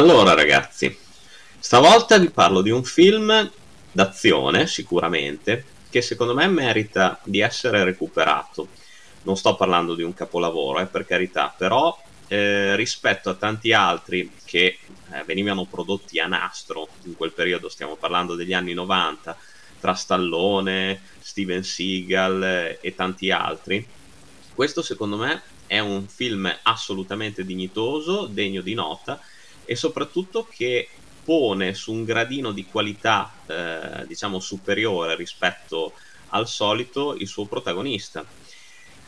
Allora ragazzi, stavolta vi parlo di un film d'azione sicuramente che secondo me merita di essere recuperato. Non sto parlando di un capolavoro, eh, per carità, però eh, rispetto a tanti altri che eh, venivano prodotti a nastro in quel periodo, stiamo parlando degli anni 90, tra Stallone, Steven Seagal eh, e tanti altri, questo secondo me è un film assolutamente dignitoso, degno di nota e soprattutto che pone su un gradino di qualità eh, diciamo superiore rispetto al solito il suo protagonista.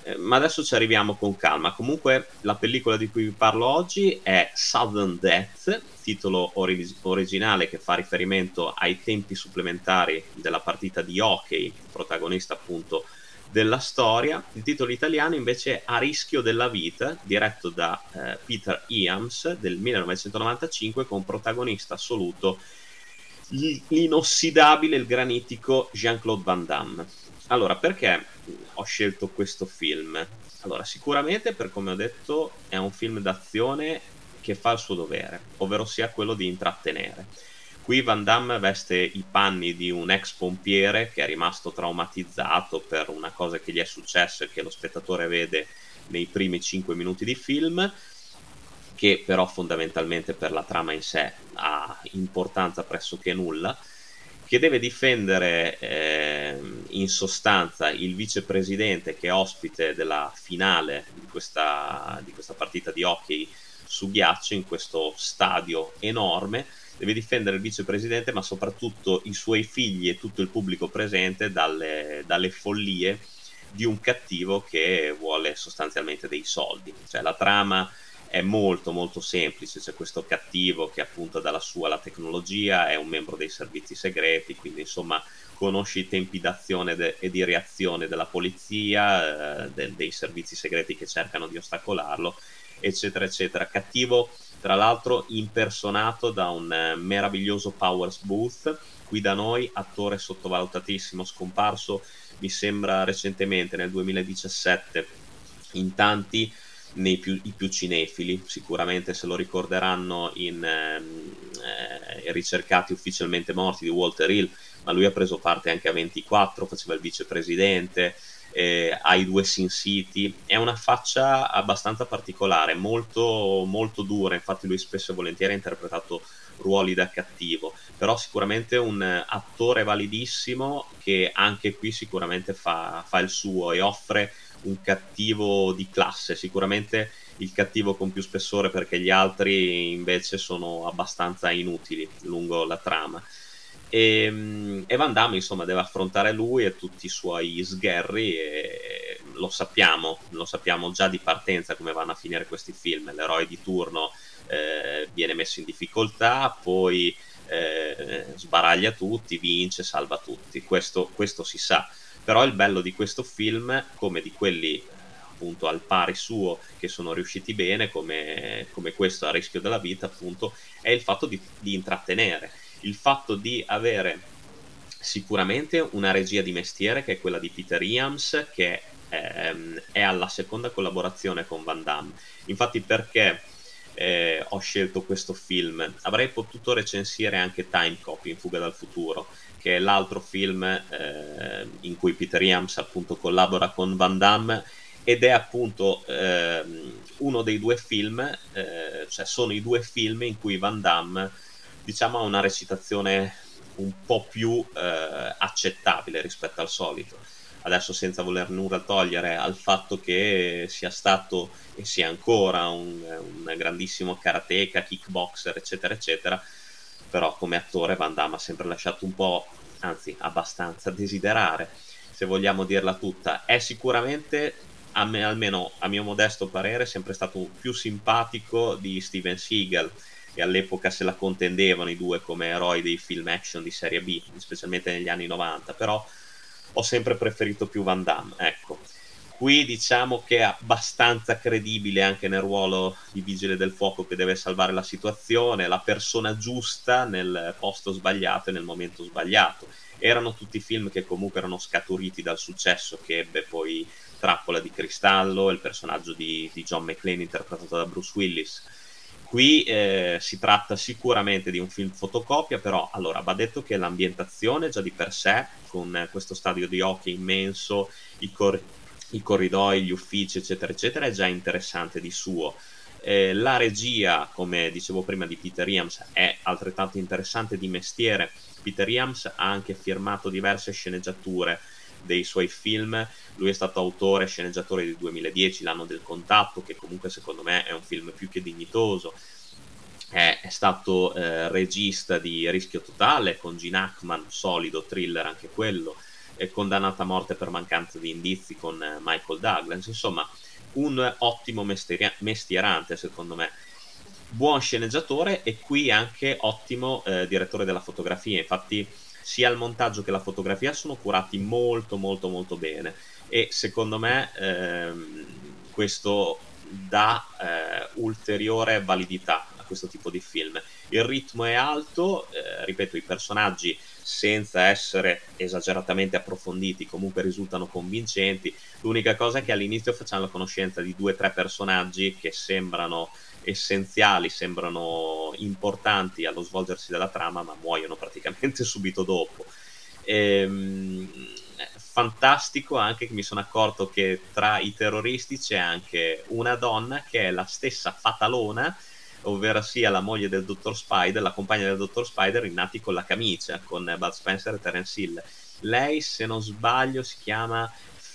Eh, ma adesso ci arriviamo con calma. Comunque la pellicola di cui vi parlo oggi è Southern Death, titolo ori- originale che fa riferimento ai tempi supplementari della partita di hockey, protagonista appunto della storia. Il titolo italiano invece è A rischio della vita, diretto da eh, Peter Iams del 1995 con protagonista assoluto l'inossidabile, il granitico Jean-Claude Van Damme. Allora, perché ho scelto questo film? Allora, sicuramente per come ho detto è un film d'azione che fa il suo dovere, ovvero sia quello di intrattenere Qui Van Damme veste i panni di un ex pompiere che è rimasto traumatizzato per una cosa che gli è successa e che lo spettatore vede nei primi 5 minuti di film, che però fondamentalmente per la trama in sé ha importanza pressoché nulla, che deve difendere eh, in sostanza il vicepresidente che è ospite della finale di questa, di questa partita di hockey su ghiaccio in questo stadio enorme deve difendere il vicepresidente, ma soprattutto i suoi figli e tutto il pubblico presente dalle, dalle follie di un cattivo che vuole sostanzialmente dei soldi. Cioè la trama è molto molto semplice, c'è questo cattivo che appunto dalla sua la tecnologia è un membro dei servizi segreti, quindi insomma conosce i tempi d'azione de- e di reazione della polizia, eh, de- dei servizi segreti che cercano di ostacolarlo, eccetera eccetera. Cattivo tra l'altro impersonato da un eh, meraviglioso Powers Booth, qui da noi, attore sottovalutatissimo, scomparso mi sembra recentemente nel 2017 in tanti nei più, i più cinefili, sicuramente se lo ricorderanno in ehm, eh, ricercati ufficialmente morti di Walter Hill, ma lui ha preso parte anche a 24, faceva il vicepresidente, eh, ai due Sin City. È una faccia abbastanza particolare, molto, molto dura, infatti lui spesso e volentieri ha interpretato ruoli da cattivo, però sicuramente un attore validissimo che anche qui sicuramente fa, fa il suo e offre un cattivo di classe, sicuramente il cattivo con più spessore perché gli altri invece sono abbastanza inutili lungo la trama. E, ehm, e Van Damme insomma deve affrontare lui e tutti i suoi sgherri e lo sappiamo, lo sappiamo già di partenza come vanno a finire questi film, l'eroe di turno eh, viene messo in difficoltà, poi eh, sbaraglia tutti, vince, salva tutti, questo, questo si sa, però il bello di questo film, come di quelli appunto al pari suo che sono riusciti bene come, come questo a rischio della vita appunto è il fatto di, di intrattenere il fatto di avere sicuramente una regia di mestiere che è quella di Peter Iams che ehm, è alla seconda collaborazione con Van Damme. Infatti perché eh, ho scelto questo film? Avrei potuto recensire anche Time Cop in Fuga dal futuro che è l'altro film eh, in cui Peter Iams appunto collabora con Van Damme ed è appunto eh, uno dei due film, eh, cioè sono i due film in cui Van Damme diciamo ha una recitazione un po' più eh, accettabile rispetto al solito. Adesso senza voler nulla togliere al fatto che sia stato e sia ancora un, un grandissimo karateka, kickboxer, eccetera, eccetera, però come attore Van Damme ha sempre lasciato un po', anzi abbastanza desiderare, se vogliamo dirla tutta. È sicuramente, a me, almeno a mio modesto parere, sempre stato più simpatico di Steven Seagal e all'epoca se la contendevano i due come eroi dei film action di serie B, specialmente negli anni 90, però ho sempre preferito più Van Damme, ecco. Qui diciamo che è abbastanza credibile anche nel ruolo di vigile del fuoco che deve salvare la situazione, la persona giusta nel posto sbagliato e nel momento sbagliato. Erano tutti film che comunque erano scaturiti dal successo che ebbe poi Trappola di Cristallo, il personaggio di, di John McClane interpretato da Bruce Willis Qui eh, si tratta sicuramente di un film fotocopia, però allora va detto che l'ambientazione già di per sé, con questo stadio di hockey immenso, i, cor- i corridoi, gli uffici, eccetera, eccetera, è già interessante di suo. Eh, la regia, come dicevo prima, di Peter Iams è altrettanto interessante di mestiere. Peter Iams ha anche firmato diverse sceneggiature dei suoi film. Lui è stato autore e sceneggiatore del 2010, L'anno del contatto, che comunque secondo me è un film più che dignitoso. È, è stato eh, regista di Rischio Totale con Gene Hackman, solido thriller anche quello, e condannato a morte per mancanza di indizi con eh, Michael Douglas. Insomma, un ottimo mestier- mestierante secondo me buon sceneggiatore e qui anche ottimo eh, direttore della fotografia infatti sia il montaggio che la fotografia sono curati molto molto molto bene e secondo me ehm, questo dà eh, ulteriore validità a questo tipo di film. Il ritmo è alto, eh, ripeto, i personaggi senza essere esageratamente approfonditi comunque risultano convincenti. L'unica cosa è che all'inizio facciamo la conoscenza di due o tre personaggi che sembrano essenziali, sembrano importanti allo svolgersi della trama, ma muoiono praticamente subito dopo. Ehm, fantastico anche che mi sono accorto che tra i terroristi c'è anche una donna che è la stessa fatalona, ovvero sia la moglie del dottor Spider, la compagna del dottor Spider in Nati con la camicia, con Bud Spencer e Terence Hill. Lei, se non sbaglio, si chiama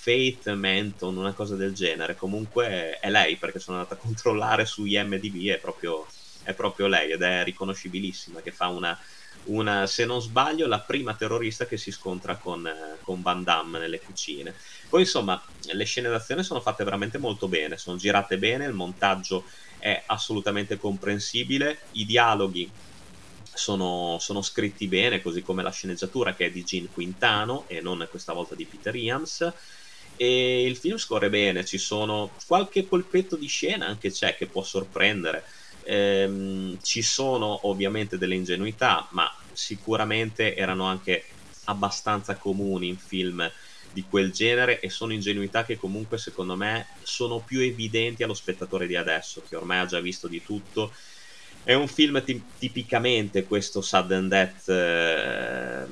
Fate Menton, una cosa del genere. Comunque è lei, perché sono andata a controllare su IMDb, è proprio, è proprio lei ed è riconoscibilissima, che fa una, una, se non sbaglio, la prima terrorista che si scontra con, con Van Damme nelle cucine. Poi insomma, le scene d'azione sono fatte veramente molto bene, sono girate bene, il montaggio è assolutamente comprensibile, i dialoghi sono, sono, scritti bene, così come la sceneggiatura che è di Gene Quintano e non questa volta di Peter Iams e il film scorre bene, ci sono qualche colpetto di scena anche c'è che può sorprendere. Ehm, ci sono ovviamente delle ingenuità, ma sicuramente erano anche abbastanza comuni in film di quel genere e sono ingenuità che comunque secondo me sono più evidenti allo spettatore di adesso che ormai ha già visto di tutto è un film t- tipicamente questo sudden death eh,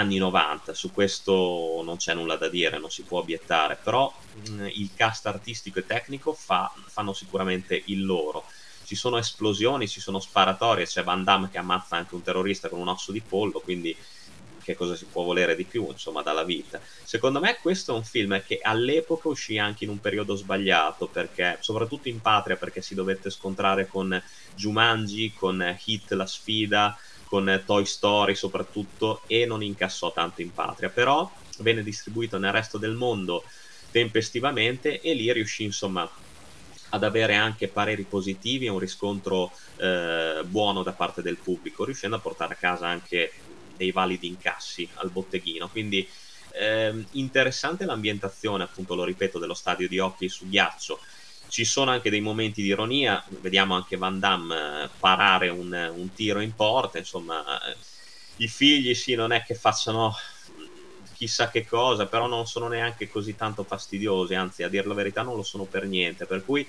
anni 90, su questo non c'è nulla da dire, non si può obiettare, però mh, mm, il cast artistico e tecnico fa, fanno sicuramente il loro. Ci sono esplosioni, ci sono sparatorie, c'è Van Damme che ammazza anche un terrorista con un osso di pollo, quindi che cosa si può volere di più, insomma, dalla vita. Secondo me questo è un film che all'epoca uscì anche in un periodo sbagliato, perché, soprattutto in patria, perché si dovette scontrare con Jumanji, con Hit la sfida, con Toy Story soprattutto, e non incassò tanto in patria, però venne distribuito nel resto del mondo tempestivamente e lì riuscì, insomma, ad avere anche pareri positivi e un riscontro eh, buono da parte del pubblico, riuscendo a portare a casa anche dei validi incassi al botteghino. Quindi ehm, interessante l'ambientazione, appunto, lo ripeto, dello stadio di hockey su ghiaccio. Ci sono anche dei momenti di ironia, vediamo anche Van Damme eh, parare un, un tiro in porta, insomma, eh, i figli sì, non è che facciano chissà che cosa, però non sono neanche così tanto fastidiosi, anzi a dire la verità non lo sono per niente, per cui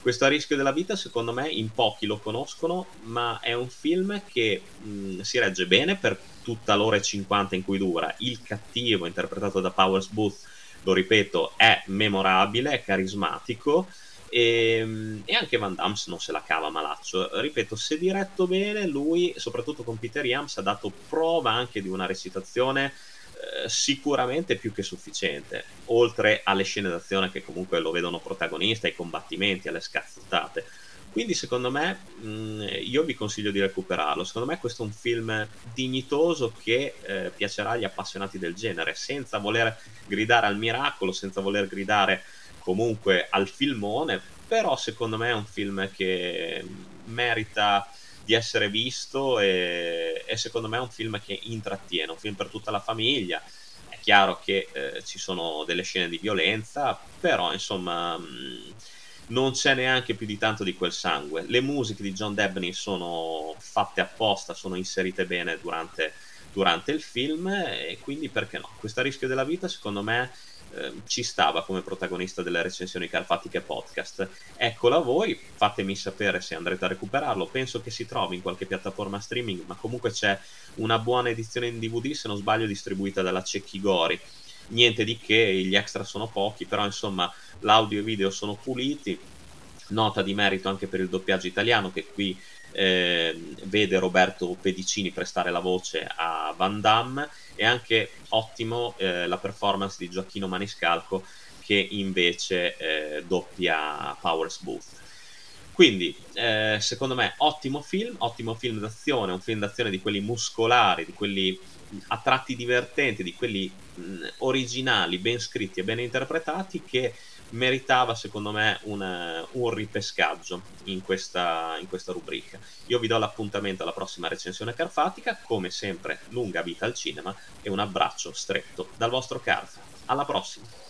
questo a rischio della vita, secondo me, in pochi lo conoscono, ma è un film che mh, si regge bene per tutta l'ora e 50 in cui dura. Il cattivo, interpretato da Powers Booth, lo ripeto, è memorabile, è carismatico. E, e, anche Van Damme non se la cava malaccio. Ripeto, se diretto bene, lui, soprattutto con Peter Yams, ha dato prova anche di una recitazione eh, sicuramente più che sufficiente, oltre alle scene d'azione che comunque lo vedono protagonista, ai combattimenti, alle scazzottate. Quindi secondo me mh, mm, io vi consiglio di recuperarlo. Secondo me questo è un film dignitoso che eh, piacerà agli appassionati del genere, senza voler gridare al miracolo, senza voler gridare comunque al filmone, però secondo me è un film che merita di essere visto e, e, secondo me è un film che intrattiene, un film per tutta la famiglia. È chiaro che eh, ci sono delle scene di violenza, però insomma mh, non c'è neanche più di tanto di quel sangue. Le musiche di John Debney sono fatte apposta, sono inserite bene durante, durante il film e quindi perché no? Questo rischio della vita secondo me eh, ci stava come protagonista delle recensioni carfatiche podcast. Eccola voi, fatemi sapere se andrete a recuperarlo. Penso che si trovi in qualche piattaforma streaming, ma comunque c'è una buona edizione in DVD, se non sbaglio, distribuita dalla Cecchi Gori. Niente di che, gli extra sono pochi, però insomma l'audio e video sono puliti. Nota di merito anche per il doppiaggio italiano che qui eh, vede Roberto Pedicini prestare la voce a Van Damme e anche ottimo eh, la performance di Gioacchino Maniscalco che invece eh, doppia Powers Booth. Quindi, eh, secondo me, ottimo film, ottimo film d'azione, un film d'azione di quelli muscolari, di quelli a tratti divertenti, di quelli mh, originali, ben scritti e ben interpretati, che meritava secondo me un, un ripescaggio in questa, in questa, rubrica. Io vi do l'appuntamento alla prossima recensione carfatica, come sempre lunga vita al cinema e un abbraccio stretto dal vostro Carfa. Alla prossima!